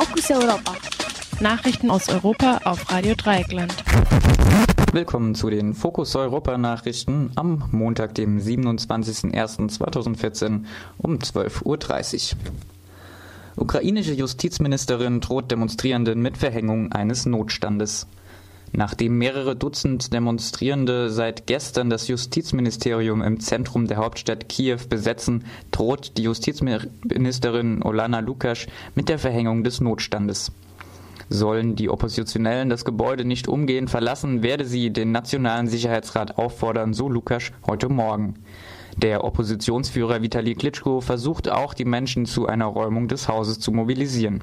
Focus Europa. Nachrichten aus Europa auf Radio Dreieckland. Willkommen zu den Fokus Europa Nachrichten am Montag, dem 27.01.2014 um 12.30 Uhr. Ukrainische Justizministerin droht Demonstrierenden mit Verhängung eines Notstandes. Nachdem mehrere Dutzend Demonstrierende seit gestern das Justizministerium im Zentrum der Hauptstadt Kiew besetzen, droht die Justizministerin Olana Lukasch mit der Verhängung des Notstandes. Sollen die Oppositionellen das Gebäude nicht umgehend verlassen, werde sie den Nationalen Sicherheitsrat auffordern, so Lukasch heute Morgen. Der Oppositionsführer Vitali Klitschko versucht auch, die Menschen zu einer Räumung des Hauses zu mobilisieren.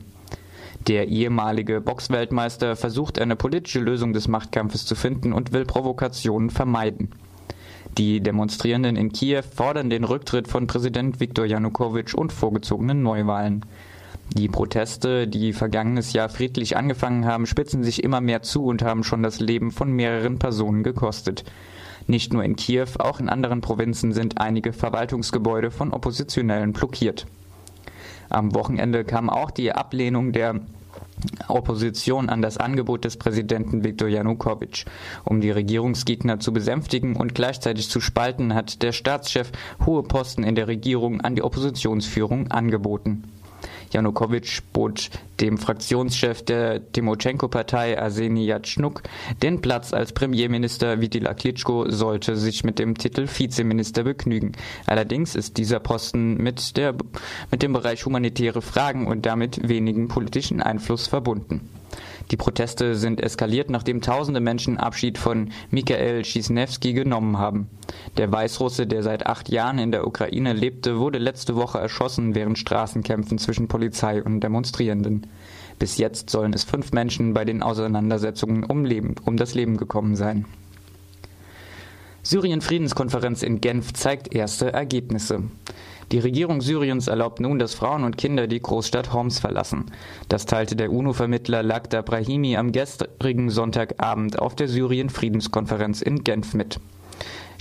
Der ehemalige Boxweltmeister versucht eine politische Lösung des Machtkampfes zu finden und will Provokationen vermeiden. Die Demonstrierenden in Kiew fordern den Rücktritt von Präsident Viktor Janukowitsch und vorgezogene Neuwahlen. Die Proteste, die vergangenes Jahr friedlich angefangen haben, spitzen sich immer mehr zu und haben schon das Leben von mehreren Personen gekostet. Nicht nur in Kiew, auch in anderen Provinzen sind einige Verwaltungsgebäude von Oppositionellen blockiert. Am Wochenende kam auch die Ablehnung der Opposition an das Angebot des Präsidenten Viktor Janukowitsch. Um die Regierungsgegner zu besänftigen und gleichzeitig zu spalten, hat der Staatschef hohe Posten in der Regierung an die Oppositionsführung angeboten. Janukowitsch bot dem Fraktionschef der Timoschenko-Partei Arseni Yatschnuk den Platz als Premierminister. Vitila Klitschko sollte sich mit dem Titel Vizeminister begnügen. Allerdings ist dieser Posten mit, der, mit dem Bereich humanitäre Fragen und damit wenigen politischen Einfluss verbunden. Die Proteste sind eskaliert, nachdem tausende Menschen Abschied von Mikhail Schisnewski genommen haben. Der Weißrusse, der seit acht Jahren in der Ukraine lebte, wurde letzte Woche erschossen während Straßenkämpfen zwischen Polizei und Demonstrierenden. Bis jetzt sollen es fünf Menschen bei den Auseinandersetzungen um, Leben, um das Leben gekommen sein. Syrien-Friedenskonferenz in Genf zeigt erste Ergebnisse. Die Regierung Syriens erlaubt nun, dass Frauen und Kinder die Großstadt Homs verlassen. Das teilte der UNO-Vermittler Lakhdar Brahimi am gestrigen Sonntagabend auf der Syrien-Friedenskonferenz in Genf mit.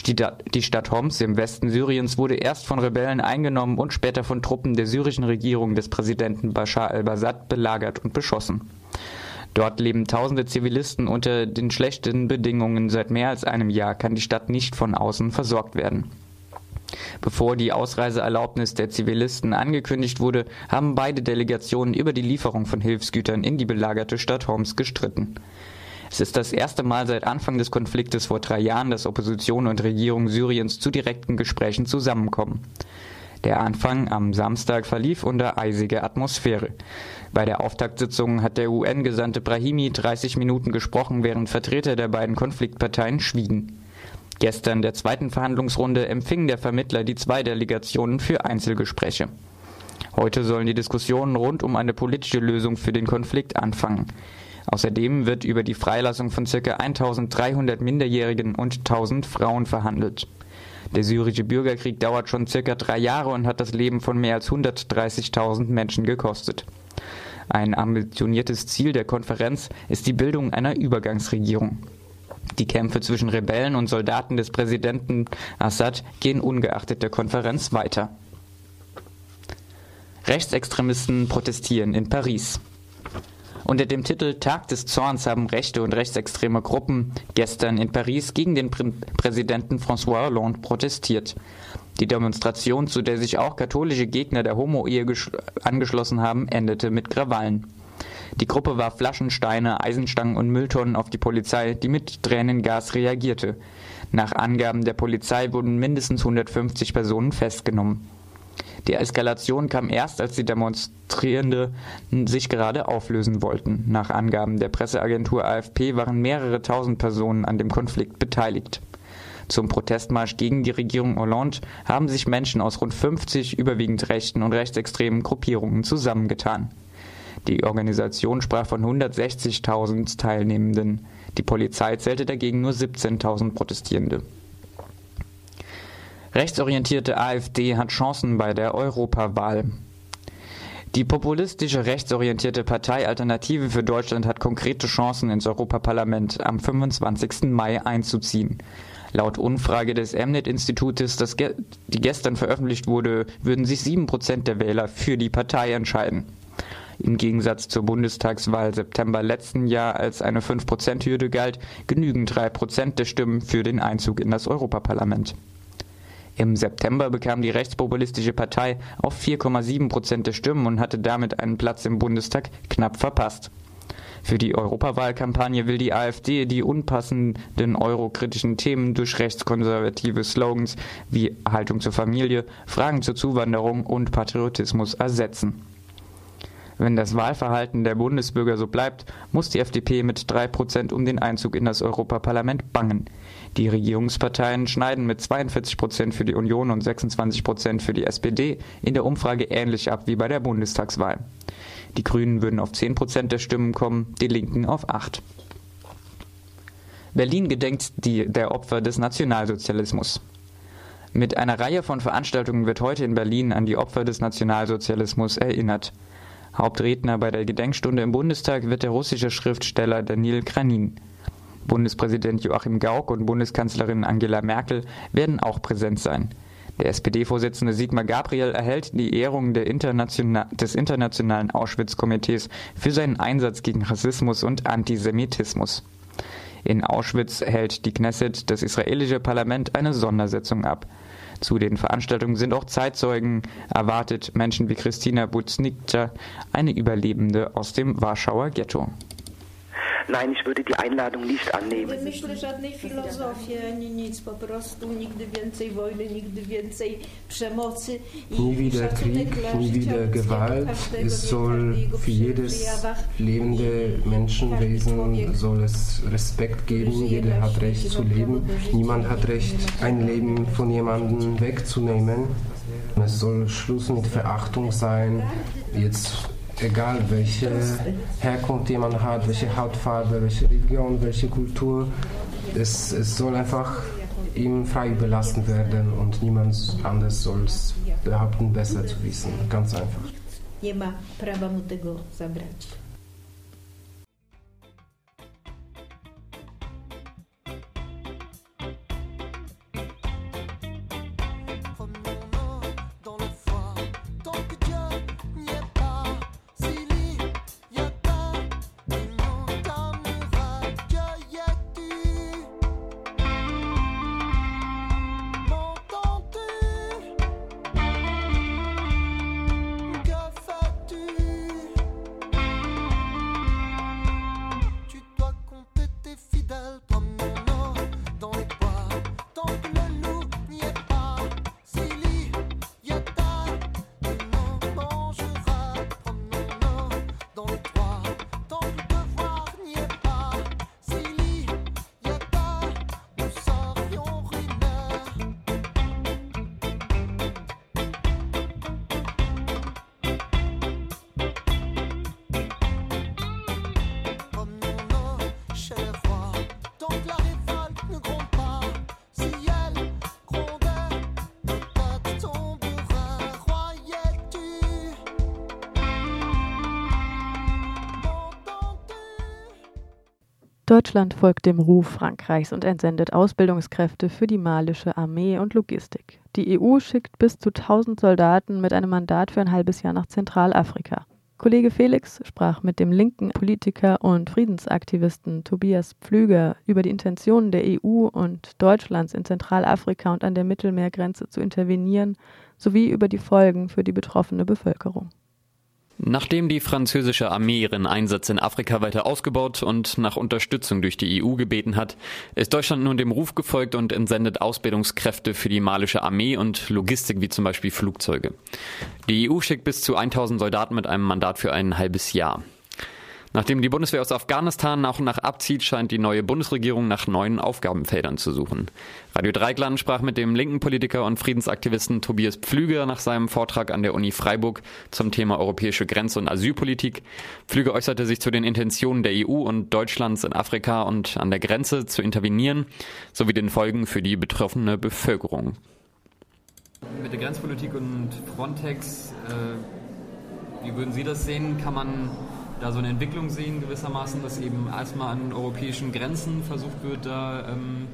Die Stadt Homs im Westen Syriens wurde erst von Rebellen eingenommen und später von Truppen der syrischen Regierung des Präsidenten Bashar al-Assad belagert und beschossen. Dort leben tausende Zivilisten unter den schlechten Bedingungen. Seit mehr als einem Jahr kann die Stadt nicht von außen versorgt werden. Bevor die Ausreiseerlaubnis der Zivilisten angekündigt wurde, haben beide Delegationen über die Lieferung von Hilfsgütern in die belagerte Stadt Homs gestritten. Es ist das erste Mal seit Anfang des Konfliktes vor drei Jahren, dass Opposition und Regierung Syriens zu direkten Gesprächen zusammenkommen. Der Anfang am Samstag verlief unter eisiger Atmosphäre. Bei der Auftaktsitzung hat der UN-Gesandte Brahimi 30 Minuten gesprochen, während Vertreter der beiden Konfliktparteien schwiegen. Gestern der zweiten Verhandlungsrunde empfing der Vermittler die zwei Delegationen für Einzelgespräche. Heute sollen die Diskussionen rund um eine politische Lösung für den Konflikt anfangen. Außerdem wird über die Freilassung von ca. 1300 Minderjährigen und 1000 Frauen verhandelt. Der syrische Bürgerkrieg dauert schon circa drei Jahre und hat das Leben von mehr als 130.000 Menschen gekostet. Ein ambitioniertes Ziel der Konferenz ist die Bildung einer Übergangsregierung. Die Kämpfe zwischen Rebellen und Soldaten des Präsidenten Assad gehen ungeachtet der Konferenz weiter. Rechtsextremisten protestieren in Paris. Unter dem Titel Tag des Zorns haben rechte und rechtsextreme Gruppen gestern in Paris gegen den Pr Präsidenten François Hollande protestiert. Die Demonstration, zu der sich auch katholische Gegner der Homo-Ehe angeschlossen haben, endete mit Krawallen. Die Gruppe warf Flaschen, Steine, Eisenstangen und Mülltonnen auf die Polizei, die mit Tränengas reagierte. Nach Angaben der Polizei wurden mindestens 150 Personen festgenommen. Die Eskalation kam erst, als die Demonstrierenden sich gerade auflösen wollten. Nach Angaben der Presseagentur AFP waren mehrere tausend Personen an dem Konflikt beteiligt. Zum Protestmarsch gegen die Regierung Hollande haben sich Menschen aus rund 50 überwiegend rechten und rechtsextremen Gruppierungen zusammengetan. Die Organisation sprach von 160.000 Teilnehmenden. Die Polizei zählte dagegen nur 17.000 Protestierende. Rechtsorientierte AfD hat Chancen bei der Europawahl. Die populistische rechtsorientierte Partei Alternative für Deutschland hat konkrete Chancen ins Europaparlament am 25. Mai einzuziehen. Laut Umfrage des Mnet-Institutes, ge die gestern veröffentlicht wurde, würden sich 7% der Wähler für die Partei entscheiden. Im Gegensatz zur Bundestagswahl September letzten Jahr, als eine 5%-Hürde galt, genügen 3% der Stimmen für den Einzug in das Europaparlament. Im September bekam die rechtspopulistische Partei auf 4,7 Prozent der Stimmen und hatte damit einen Platz im Bundestag knapp verpasst. Für die Europawahlkampagne will die AfD die unpassenden eurokritischen Themen durch rechtskonservative Slogans wie Haltung zur Familie, Fragen zur Zuwanderung und Patriotismus ersetzen. Wenn das Wahlverhalten der Bundesbürger so bleibt, muss die FDP mit 3% um den Einzug in das Europaparlament bangen. Die Regierungsparteien schneiden mit 42 Prozent für die Union und 26 Prozent für die SPD in der Umfrage ähnlich ab wie bei der Bundestagswahl. Die Grünen würden auf 10 Prozent der Stimmen kommen, die Linken auf 8. Berlin gedenkt die, der Opfer des Nationalsozialismus. Mit einer Reihe von Veranstaltungen wird heute in Berlin an die Opfer des Nationalsozialismus erinnert. Hauptredner bei der Gedenkstunde im Bundestag wird der russische Schriftsteller Danil Kranin. Bundespräsident Joachim Gauck und Bundeskanzlerin Angela Merkel werden auch präsent sein. Der SPD-Vorsitzende Sigmar Gabriel erhält die Ehrung International des Internationalen Auschwitz-Komitees für seinen Einsatz gegen Rassismus und Antisemitismus. In Auschwitz hält die Knesset, das israelische Parlament, eine Sondersetzung ab. Zu den Veranstaltungen sind auch Zeitzeugen erwartet, Menschen wie Christina Butznikta, eine Überlebende aus dem Warschauer Ghetto. Nein, ich würde die Einladung nicht annehmen. Nie myślę żadnej filozofii ani nic, po prostu nigdy więcej wojny, nigdy więcej przemocy. Nie wieder Krieg, nie wieder Gewalt. Es soll für jedes lebende Menschenwesen soll es Respekt geben. Jeder hat Recht zu leben. Niemand hat Recht, ein Leben von jemandem wegzunehmen. Es soll Schluss mit Verachtung sein. Jetzt egal welche Herkunft jemand hat, welche Hautfarbe, welche Religion, welche Kultur. Es, es soll einfach ihm frei überlassen werden und niemand anders soll es behaupten, besser zu wissen. Ganz einfach. Nie ma prawa mu tego zabrać. Deutschland folgt dem Ruf Frankreichs und entsendet Ausbildungskräfte für die malische Armee und Logistik. Die EU schickt bis zu 1000 Soldaten mit einem Mandat für ein halbes Jahr nach Zentralafrika. Kollege Felix sprach mit dem linken Politiker und Friedensaktivisten Tobias Pflüger über die Intentionen der EU und Deutschlands in Zentralafrika und an der Mittelmeergrenze zu intervenieren, sowie über die Folgen für die betroffene Bevölkerung. Nachdem die französische Armee ihren Einsatz in Afrika weiter ausgebaut und nach Unterstützung durch die EU gebeten hat, ist Deutschland nun dem Ruf gefolgt und entsendet Ausbildungskräfte für die malische Armee und Logistik wie zum Beispiel Flugzeuge. Die EU schickt bis zu 1000 Soldaten mit einem Mandat für ein halbes Jahr. Nachdem die Bundeswehr aus Afghanistan nach und nach abzieht, scheint die neue Bundesregierung nach neuen Aufgabenfeldern zu suchen. Radio Dreigland sprach mit dem linken Politiker und Friedensaktivisten Tobias Pflüger nach seinem Vortrag an der Uni Freiburg zum Thema europäische Grenze- und Asylpolitik. Pflüger äußerte sich zu den Intentionen der EU und Deutschlands in Afrika und an der Grenze zu intervenieren, sowie den Folgen für die betroffene Bevölkerung. Mit der Grenzpolitik und Frontex, äh, wie würden Sie das sehen? Kann man da so eine Entwicklung sehen gewissermaßen, dass eben erstmal an europäischen Grenzen versucht wird, da ähm,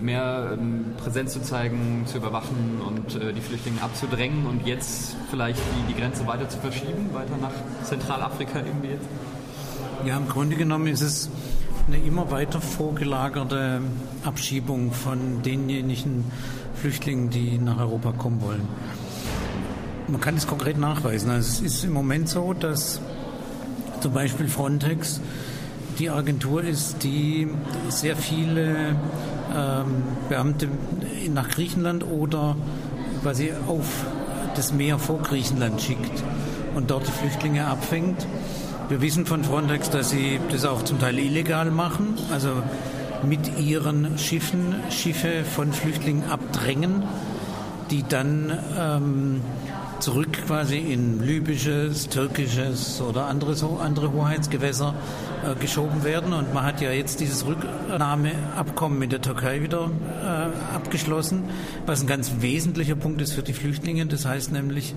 mehr ähm, Präsenz zu zeigen, zu überwachen und äh, die Flüchtlinge abzudrängen und jetzt vielleicht die, die Grenze weiter zu verschieben, weiter nach Zentralafrika irgendwie jetzt? Ja, im Grunde genommen ist es eine immer weiter vorgelagerte Abschiebung von denjenigen Flüchtlingen, die nach Europa kommen wollen. Man kann es konkret nachweisen. Also es ist im Moment so, dass zum Beispiel Frontex die Agentur ist, die sehr viele ähm, Beamte nach Griechenland oder quasi auf das Meer vor Griechenland schickt und dort die Flüchtlinge abfängt. Wir wissen von Frontex, dass sie das auch zum Teil illegal machen, also mit ihren Schiffen Schiffe von Flüchtlingen abdrängen, die dann ähm, zurück quasi in libysches, türkisches oder andere, so andere Hoheitsgewässer äh, geschoben werden. Und man hat ja jetzt dieses Rücknahmeabkommen mit der Türkei wieder äh, abgeschlossen, was ein ganz wesentlicher Punkt ist für die Flüchtlinge. Das heißt nämlich,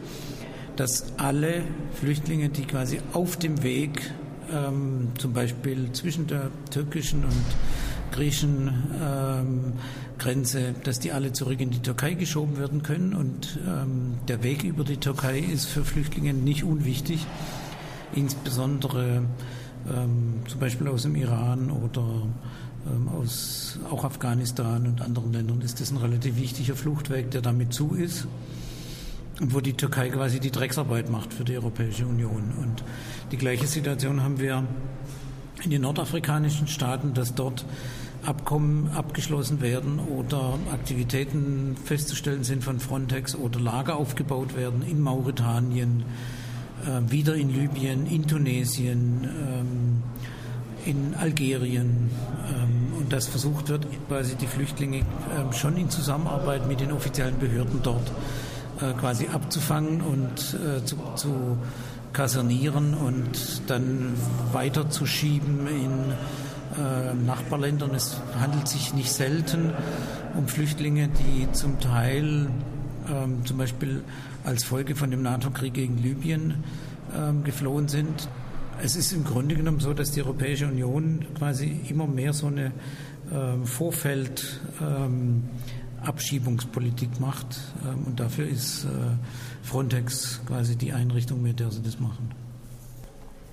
dass alle Flüchtlinge, die quasi auf dem Weg ähm, zum Beispiel zwischen der türkischen und griechischen ähm, Grenze, dass die alle zurück in die Türkei geschoben werden können. Und ähm, der Weg über die Türkei ist für Flüchtlinge nicht unwichtig, insbesondere ähm, zum Beispiel aus dem Iran oder ähm, aus auch Afghanistan und anderen Ländern ist das ein relativ wichtiger Fluchtweg, der damit zu ist und wo die Türkei quasi die Drecksarbeit macht für die Europäische Union. Und die gleiche Situation haben wir in den nordafrikanischen Staaten, dass dort Abkommen abgeschlossen werden oder Aktivitäten festzustellen sind von Frontex oder Lager aufgebaut werden in Mauretanien, äh, wieder in Libyen, in Tunesien, ähm, in Algerien ähm, und dass versucht wird, quasi die Flüchtlinge äh, schon in Zusammenarbeit mit den offiziellen Behörden dort äh, quasi abzufangen und äh, zu, zu kasernieren und dann weiterzuschieben in äh, Nachbarländern. Es handelt sich nicht selten um Flüchtlinge, die zum Teil ähm, zum Beispiel als Folge von dem NATO-Krieg gegen Libyen ähm, geflohen sind. Es ist im Grunde genommen so, dass die Europäische Union quasi immer mehr so eine ähm, Vorfeld ähm, macht. Ähm, und dafür ist äh, Frontex quasi die Einrichtung, mit der sie das machen.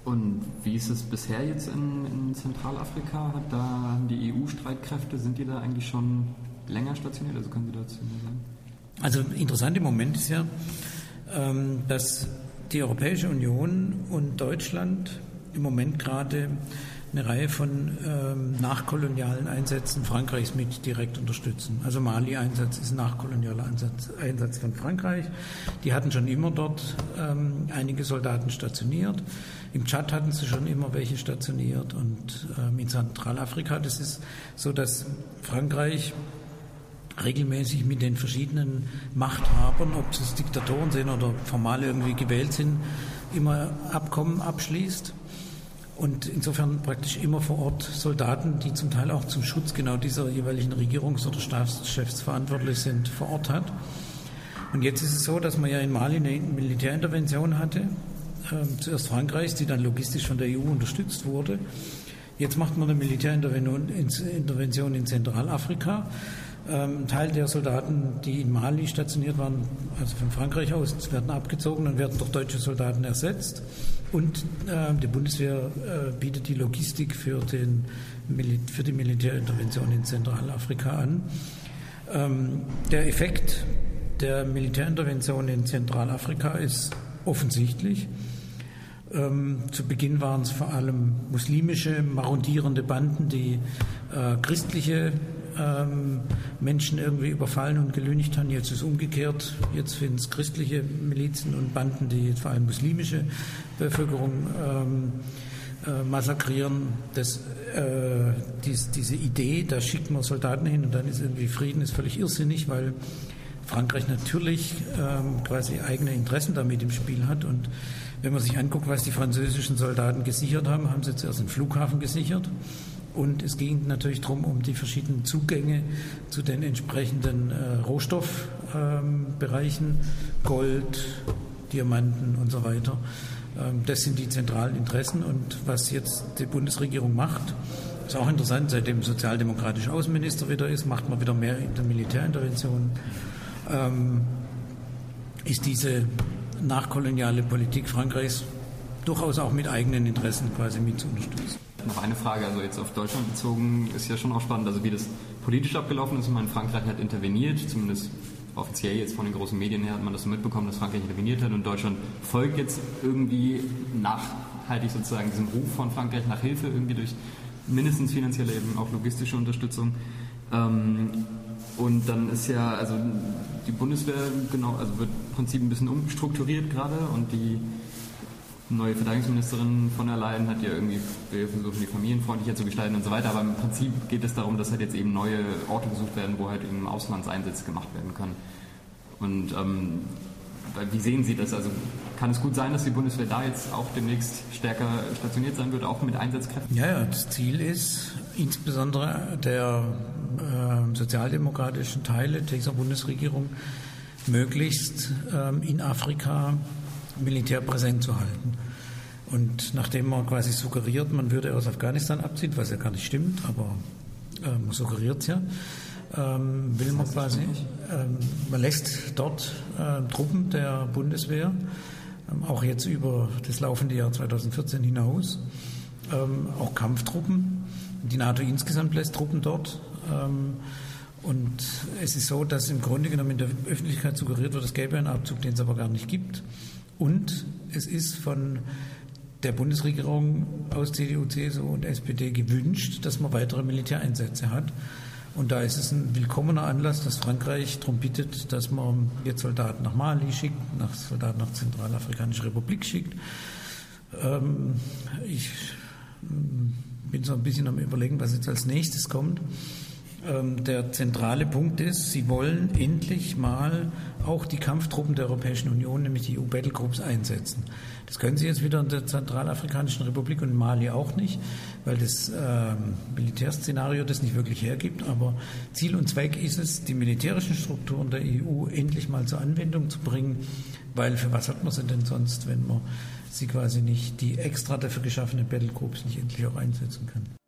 Und wie ist es bisher jetzt in, in Zentralafrika? Hat da die EU-Streitkräfte, sind die da eigentlich schon länger stationiert? Also können Sie dazu sagen? Also interessant im Moment ist ja, ähm, dass die Europäische Union und Deutschland im Moment gerade eine Reihe von ähm, nachkolonialen Einsätzen Frankreichs mit direkt unterstützen. Also Mali-Einsatz ist ein nachkolonialer Einsatz, Einsatz, von Frankreich. Die hatten schon immer dort ähm, einige Soldaten stationiert. Im Tschad hatten sie schon immer welche stationiert und ähm, in Zentralafrika. Das ist so, dass Frankreich regelmäßig mit den verschiedenen Machthabern, ob es Diktatoren sind oder formal irgendwie gewählt sind, immer Abkommen abschließt und insofern praktisch immer vor Ort Soldaten, die zum Teil auch zum Schutz genau dieser jeweiligen Regierungs- oder Staatschefs verantwortlich sind, vor Ort hat. Und jetzt ist es so, dass man ja in Mali eine Militärintervention hatte, äh, zuerst Frankreichs, die dann logistisch von der EU unterstützt wurde. Jetzt macht man eine Militärintervention in Zentralafrika. Ähm, ein Teil der Soldaten, die in Mali stationiert waren, also von Frankreich aus, werden abgezogen und werden durch deutsche Soldaten ersetzt. Und äh, die Bundeswehr äh, bietet die Logistik für, den, für die Militärintervention in Zentralafrika an. Ähm, der Effekt der Militärintervention in Zentralafrika ist offensichtlich. Ähm, zu Beginn waren es vor allem muslimische, marodierende Banden, die äh, christliche ähm, Menschen irgendwie überfallen und gelünigt haben. Jetzt ist umgekehrt. Jetzt finden es christliche Milizen und Banden, die vor allem muslimische Bevölkerung ähm, äh, massakrieren. Das, äh, dies, diese Idee, da schickt man Soldaten hin und dann ist irgendwie Frieden, ist völlig irrsinnig, weil Frankreich natürlich ähm, quasi eigene Interessen damit im Spiel hat. Und wenn man sich anguckt, was die französischen Soldaten gesichert haben, haben sie zuerst den Flughafen gesichert. Und es ging natürlich darum, um die verschiedenen Zugänge zu den entsprechenden äh, Rohstoffbereichen, ähm, Gold, Diamanten und so weiter. Ähm, das sind die zentralen Interessen. Und was jetzt die Bundesregierung macht, ist auch interessant, seitdem sozialdemokratischer Außenminister wieder ist, macht man wieder mehr in der Militärintervention ähm, ist diese nachkoloniale Politik Frankreichs durchaus auch mit eigenen Interessen quasi mit zu unterstützen. Noch eine Frage, also jetzt auf Deutschland bezogen, ist ja schon auch spannend, also wie das politisch abgelaufen ist. Ich meine, Frankreich hat interveniert, zumindest offiziell jetzt von den großen Medien her hat man das so mitbekommen, dass Frankreich interveniert hat und Deutschland folgt jetzt irgendwie nachhaltig sozusagen diesem Ruf von Frankreich nach Hilfe, irgendwie durch mindestens finanzielle, eben auch logistische Unterstützung. Ähm, und dann ist ja, also die Bundeswehr genau, also wird im Prinzip ein bisschen umstrukturiert gerade und die neue Verteidigungsministerin von der Leyen hat ja irgendwie wir versuchen, die familienfreundlicher zu gestalten und so weiter. Aber im Prinzip geht es darum, dass halt jetzt eben neue Orte gesucht werden, wo halt eben Auslandseinsätze gemacht werden können. Und ähm, wie sehen Sie das? Also kann es gut sein, dass die Bundeswehr da jetzt auch demnächst stärker stationiert sein wird, auch mit Einsatzkräften? Ja, ja, das Ziel ist insbesondere der äh, sozialdemokratischen Teile dieser Bundesregierung möglichst ähm, in Afrika militär präsent zu halten. Und nachdem man quasi suggeriert, man würde aus Afghanistan abziehen, was ja gar nicht stimmt, aber äh, man suggeriert es ja, ähm, will man quasi, ähm, man lässt dort äh, Truppen der Bundeswehr, ähm, auch jetzt über das laufende Jahr 2014 hinaus, ähm, auch Kampftruppen. Die NATO insgesamt lässt Truppen dort. Ähm, und es ist so, dass im Grunde genommen in der Öffentlichkeit suggeriert wird, es gäbe einen Abzug, den es aber gar nicht gibt. Und es ist von der Bundesregierung aus CDU, CSU und SPD gewünscht, dass man weitere Militäreinsätze hat. Und da ist es ein willkommener Anlass, dass Frankreich darum bittet, dass man jetzt Soldaten nach Mali schickt, nach Soldaten nach Zentralafrikanische Republik schickt. Ähm, ich ähm, bin so ein bisschen am Überlegen, was jetzt als nächstes kommt. Ähm, der zentrale Punkt ist, sie wollen endlich mal auch die Kampftruppen der Europäischen Union, nämlich die EU-Battlegroups, einsetzen. Das können sie jetzt wieder in der Zentralafrikanischen Republik und Mali auch nicht, weil das äh, Militärszenario das nicht wirklich hergibt. Aber Ziel und Zweck ist es, die militärischen Strukturen der EU endlich mal zur Anwendung zu bringen, weil für was hat man sie denn sonst, wenn man sie quasi nicht, die extra dafür geschaffenen Battlegroups nicht endlich auch einsetzen kann.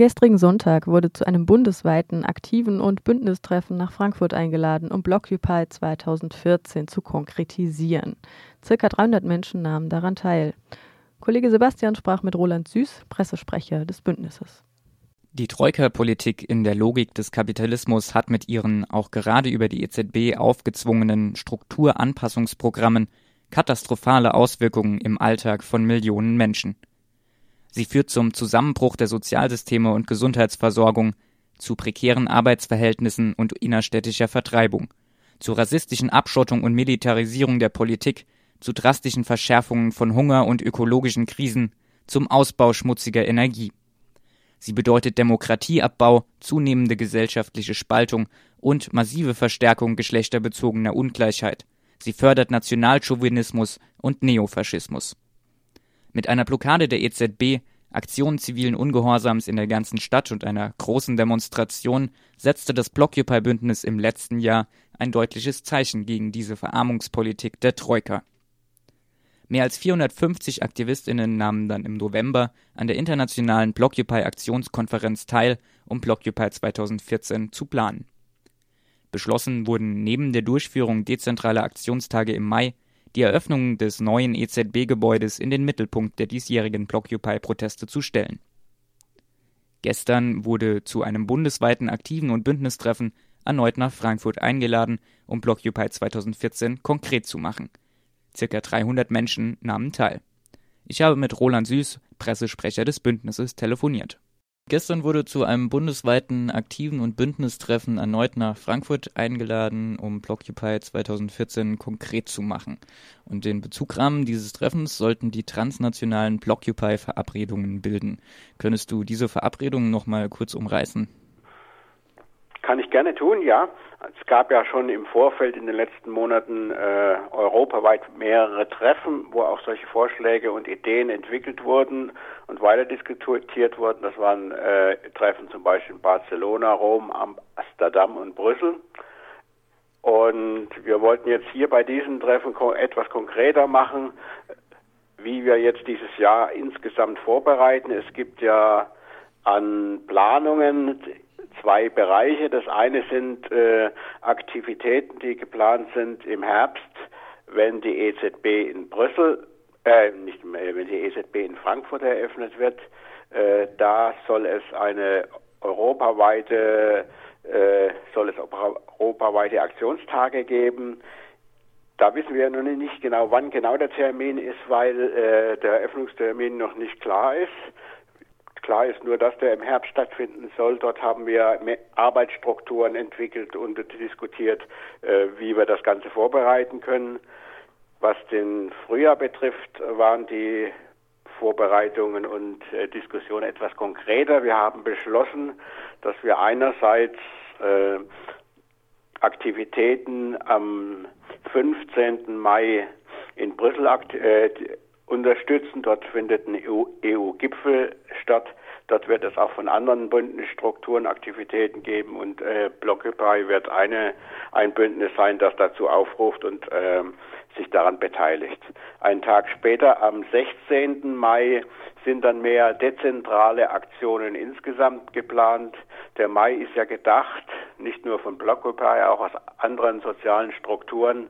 Gestrigen Sonntag wurde zu einem bundesweiten aktiven und Bündnistreffen nach Frankfurt eingeladen, um Blockupy 2014 zu konkretisieren. Circa 300 Menschen nahmen daran teil. Kollege Sebastian sprach mit Roland Süß, Pressesprecher des Bündnisses. Die Troika-Politik in der Logik des Kapitalismus hat mit ihren auch gerade über die EZB aufgezwungenen Strukturanpassungsprogrammen katastrophale Auswirkungen im Alltag von Millionen Menschen. Sie führt zum Zusammenbruch der Sozialsysteme und Gesundheitsversorgung, zu prekären Arbeitsverhältnissen und innerstädtischer Vertreibung, zu rassistischen Abschottung und Militarisierung der Politik, zu drastischen Verschärfungen von Hunger und ökologischen Krisen, zum Ausbau schmutziger Energie. Sie bedeutet Demokratieabbau, zunehmende gesellschaftliche Spaltung und massive Verstärkung geschlechterbezogener Ungleichheit. Sie fördert Nationalchauvinismus und Neofaschismus. Mit einer Blockade der EZB, Aktionen zivilen Ungehorsams in der ganzen Stadt und einer großen Demonstration setzte das Blockupy-Bündnis im letzten Jahr ein deutliches Zeichen gegen diese Verarmungspolitik der Troika. Mehr als 450 AktivistInnen nahmen dann im November an der internationalen Blockupy-Aktionskonferenz teil, um Blockupy 2014 zu planen. Beschlossen wurden neben der Durchführung dezentraler Aktionstage im Mai die Eröffnung des neuen EZB-Gebäudes in den Mittelpunkt der diesjährigen Blockupy-Proteste zu stellen. Gestern wurde zu einem bundesweiten Aktiven- und Bündnistreffen erneut nach Frankfurt eingeladen, um Blockupy 2014 konkret zu machen – Circa 300 Menschen nahmen teil. Ich habe mit Roland Süß, Pressesprecher des Bündnisses, telefoniert. Gestern wurde zu einem bundesweiten aktiven und Bündnistreffen erneut nach Frankfurt eingeladen, um Blockupy 2014 konkret zu machen. Und den Bezugrahmen dieses Treffens sollten die transnationalen Blockupy-Verabredungen bilden. Könntest du diese Verabredungen nochmal kurz umreißen? Kann ich gerne tun, ja. Es gab ja schon im Vorfeld in den letzten Monaten äh, europaweit mehrere Treffen, wo auch solche Vorschläge und Ideen entwickelt wurden und weiter diskutiert wurden. Das waren äh, Treffen zum Beispiel in Barcelona, Rom, Amsterdam und Brüssel. Und wir wollten jetzt hier bei diesen Treffen etwas konkreter machen, wie wir jetzt dieses Jahr insgesamt vorbereiten. Es gibt ja an Planungen zwei Bereiche. Das eine sind äh, Aktivitäten, die geplant sind im Herbst, wenn die EZB in Brüssel, äh, nicht mehr, wenn die EZB in Frankfurt eröffnet wird. Äh, da soll es eine europaweite äh, soll es europaweite Aktionstage geben. Da wissen wir noch nicht genau, wann genau der Termin ist, weil äh, der Eröffnungstermin noch nicht klar ist. Klar ist nur, dass der im Herbst stattfinden soll. Dort haben wir Arbeitsstrukturen entwickelt und diskutiert, äh, wie wir das Ganze vorbereiten können. Was den Frühjahr betrifft, waren die Vorbereitungen und äh, Diskussionen etwas konkreter. Wir haben beschlossen, dass wir einerseits äh, Aktivitäten am 15. Mai in Brüssel unterstützen. Dort findet ein EU-Gipfel e statt. Dort wird es auch von anderen Bündnisstrukturen Aktivitäten geben und äh, Blockupy wird eine, ein Bündnis sein, das dazu aufruft und äh, sich daran beteiligt. Einen Tag später, am 16. Mai, sind dann mehr dezentrale Aktionen insgesamt geplant. Der Mai ist ja gedacht, nicht nur von Blockupy, auch aus anderen sozialen Strukturen,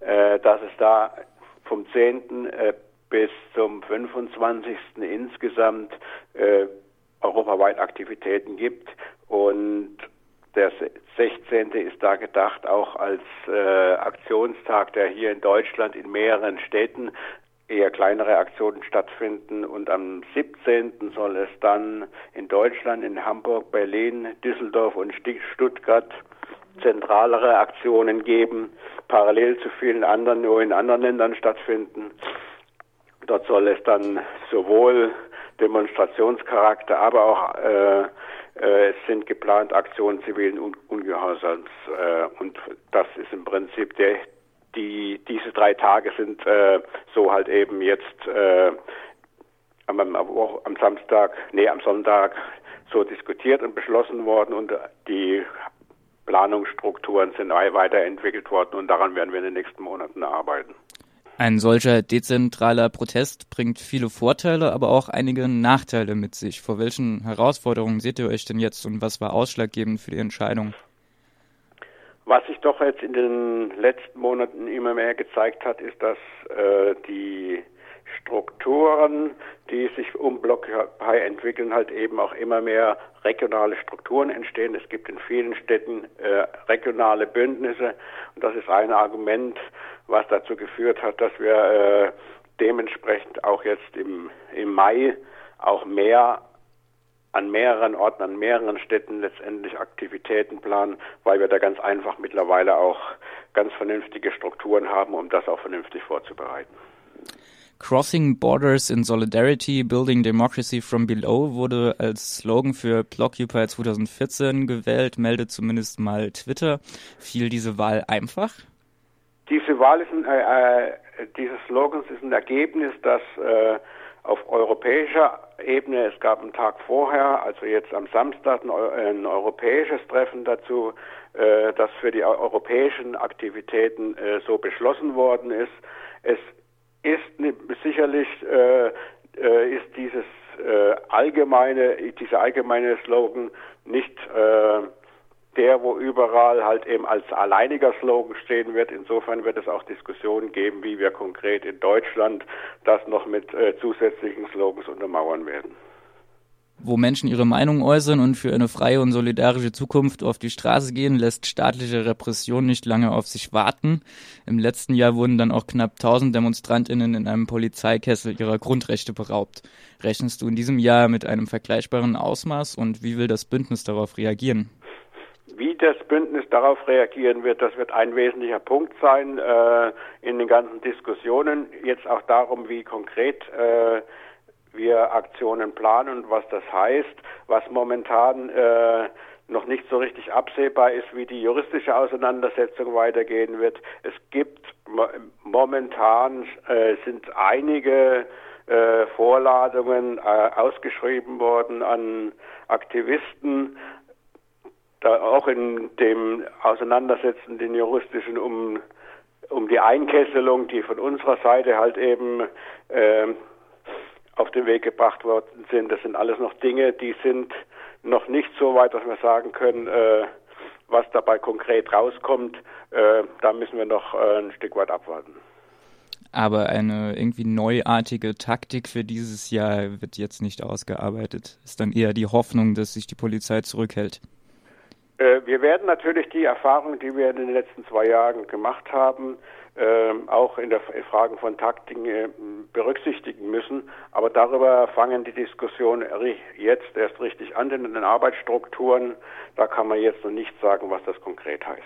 äh, dass es da vom 10. Bis zum 25. insgesamt äh, europaweit Aktivitäten gibt und der 16. ist da gedacht auch als äh, Aktionstag, der hier in Deutschland in mehreren Städten eher kleinere Aktionen stattfinden und am 17. soll es dann in Deutschland, in Hamburg, Berlin, Düsseldorf und Stuttgart zentralere Aktionen geben, parallel zu vielen anderen, nur in anderen Ländern stattfinden. Dort soll es dann sowohl Demonstrationscharakter, aber auch äh, äh, es sind geplant Aktionen zivilen Un Ungehorsams äh, und das ist im Prinzip der die diese drei Tage sind äh, so halt eben jetzt äh, am, am Samstag, nee am Sonntag so diskutiert und beschlossen worden und die Planungsstrukturen sind weiterentwickelt worden und daran werden wir in den nächsten Monaten arbeiten. Ein solcher dezentraler Protest bringt viele Vorteile, aber auch einige Nachteile mit sich. Vor welchen Herausforderungen seht ihr euch denn jetzt und was war ausschlaggebend für die Entscheidung? Was sich doch jetzt in den letzten Monaten immer mehr gezeigt hat, ist, dass äh, die Strukturen, die sich um BlockPi entwickeln, halt eben auch immer mehr regionale Strukturen entstehen. Es gibt in vielen Städten äh, regionale Bündnisse und das ist ein Argument, was dazu geführt hat, dass wir äh, dementsprechend auch jetzt im, im Mai auch mehr an mehreren Orten, an mehreren Städten letztendlich Aktivitäten planen, weil wir da ganz einfach mittlerweile auch ganz vernünftige Strukturen haben, um das auch vernünftig vorzubereiten. Crossing Borders in Solidarity, Building Democracy from Below wurde als Slogan für Blockupy 2014 gewählt, meldet zumindest mal Twitter. Fiel diese Wahl einfach? Diese Wahl ist ein, äh, äh, dieses Slogans ist ein Ergebnis, das äh, auf europäischer Ebene, es gab einen Tag vorher, also jetzt am Samstag, ein, ein europäisches Treffen dazu, äh, das für die europäischen Aktivitäten äh, so beschlossen worden ist. Es ist sicherlich äh, äh, ist dieses äh, allgemeine, dieser allgemeine Slogan nicht äh, der, wo überall halt eben als alleiniger Slogan stehen wird. Insofern wird es auch Diskussionen geben, wie wir konkret in Deutschland das noch mit äh, zusätzlichen Slogans untermauern werden. Wo Menschen ihre Meinung äußern und für eine freie und solidarische Zukunft auf die Straße gehen, lässt staatliche Repression nicht lange auf sich warten. Im letzten Jahr wurden dann auch knapp 1000 Demonstrantinnen in einem Polizeikessel ihrer Grundrechte beraubt. Rechnest du in diesem Jahr mit einem vergleichbaren Ausmaß und wie will das Bündnis darauf reagieren? Wie das Bündnis darauf reagieren wird, das wird ein wesentlicher Punkt sein äh, in den ganzen Diskussionen. Jetzt auch darum, wie konkret äh, wir Aktionen planen und was das heißt. Was momentan äh, noch nicht so richtig absehbar ist, wie die juristische Auseinandersetzung weitergehen wird. Es gibt momentan äh, sind einige äh, Vorladungen äh, ausgeschrieben worden an Aktivisten, da auch in dem Auseinandersetzen, den juristischen, um, um die Einkesselung, die von unserer Seite halt eben äh, auf den Weg gebracht worden sind. Das sind alles noch Dinge, die sind noch nicht so weit, dass wir sagen können, äh, was dabei konkret rauskommt. Äh, da müssen wir noch äh, ein Stück weit abwarten. Aber eine irgendwie neuartige Taktik für dieses Jahr wird jetzt nicht ausgearbeitet. Ist dann eher die Hoffnung, dass sich die Polizei zurückhält. Äh, wir werden natürlich die Erfahrungen, die wir in den letzten zwei Jahren gemacht haben, ähm, auch in der Fragen von Taktiken äh, berücksichtigen müssen. Aber darüber fangen die Diskussionen jetzt erst richtig an, denn in den Arbeitsstrukturen, da kann man jetzt noch nicht sagen, was das konkret heißt.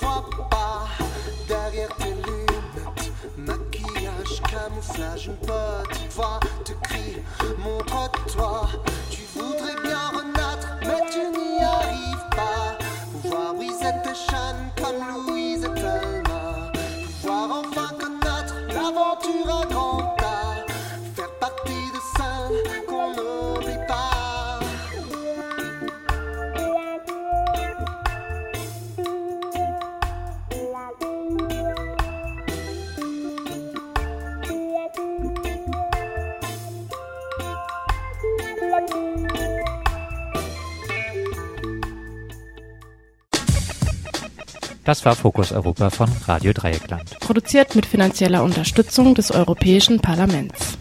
crois pas. Derrière tes lunettes, maquillage, camouflage, une petite voix te crie, montre-toi. Das war Fokus Europa von Radio Dreieckland. Produziert mit finanzieller Unterstützung des Europäischen Parlaments.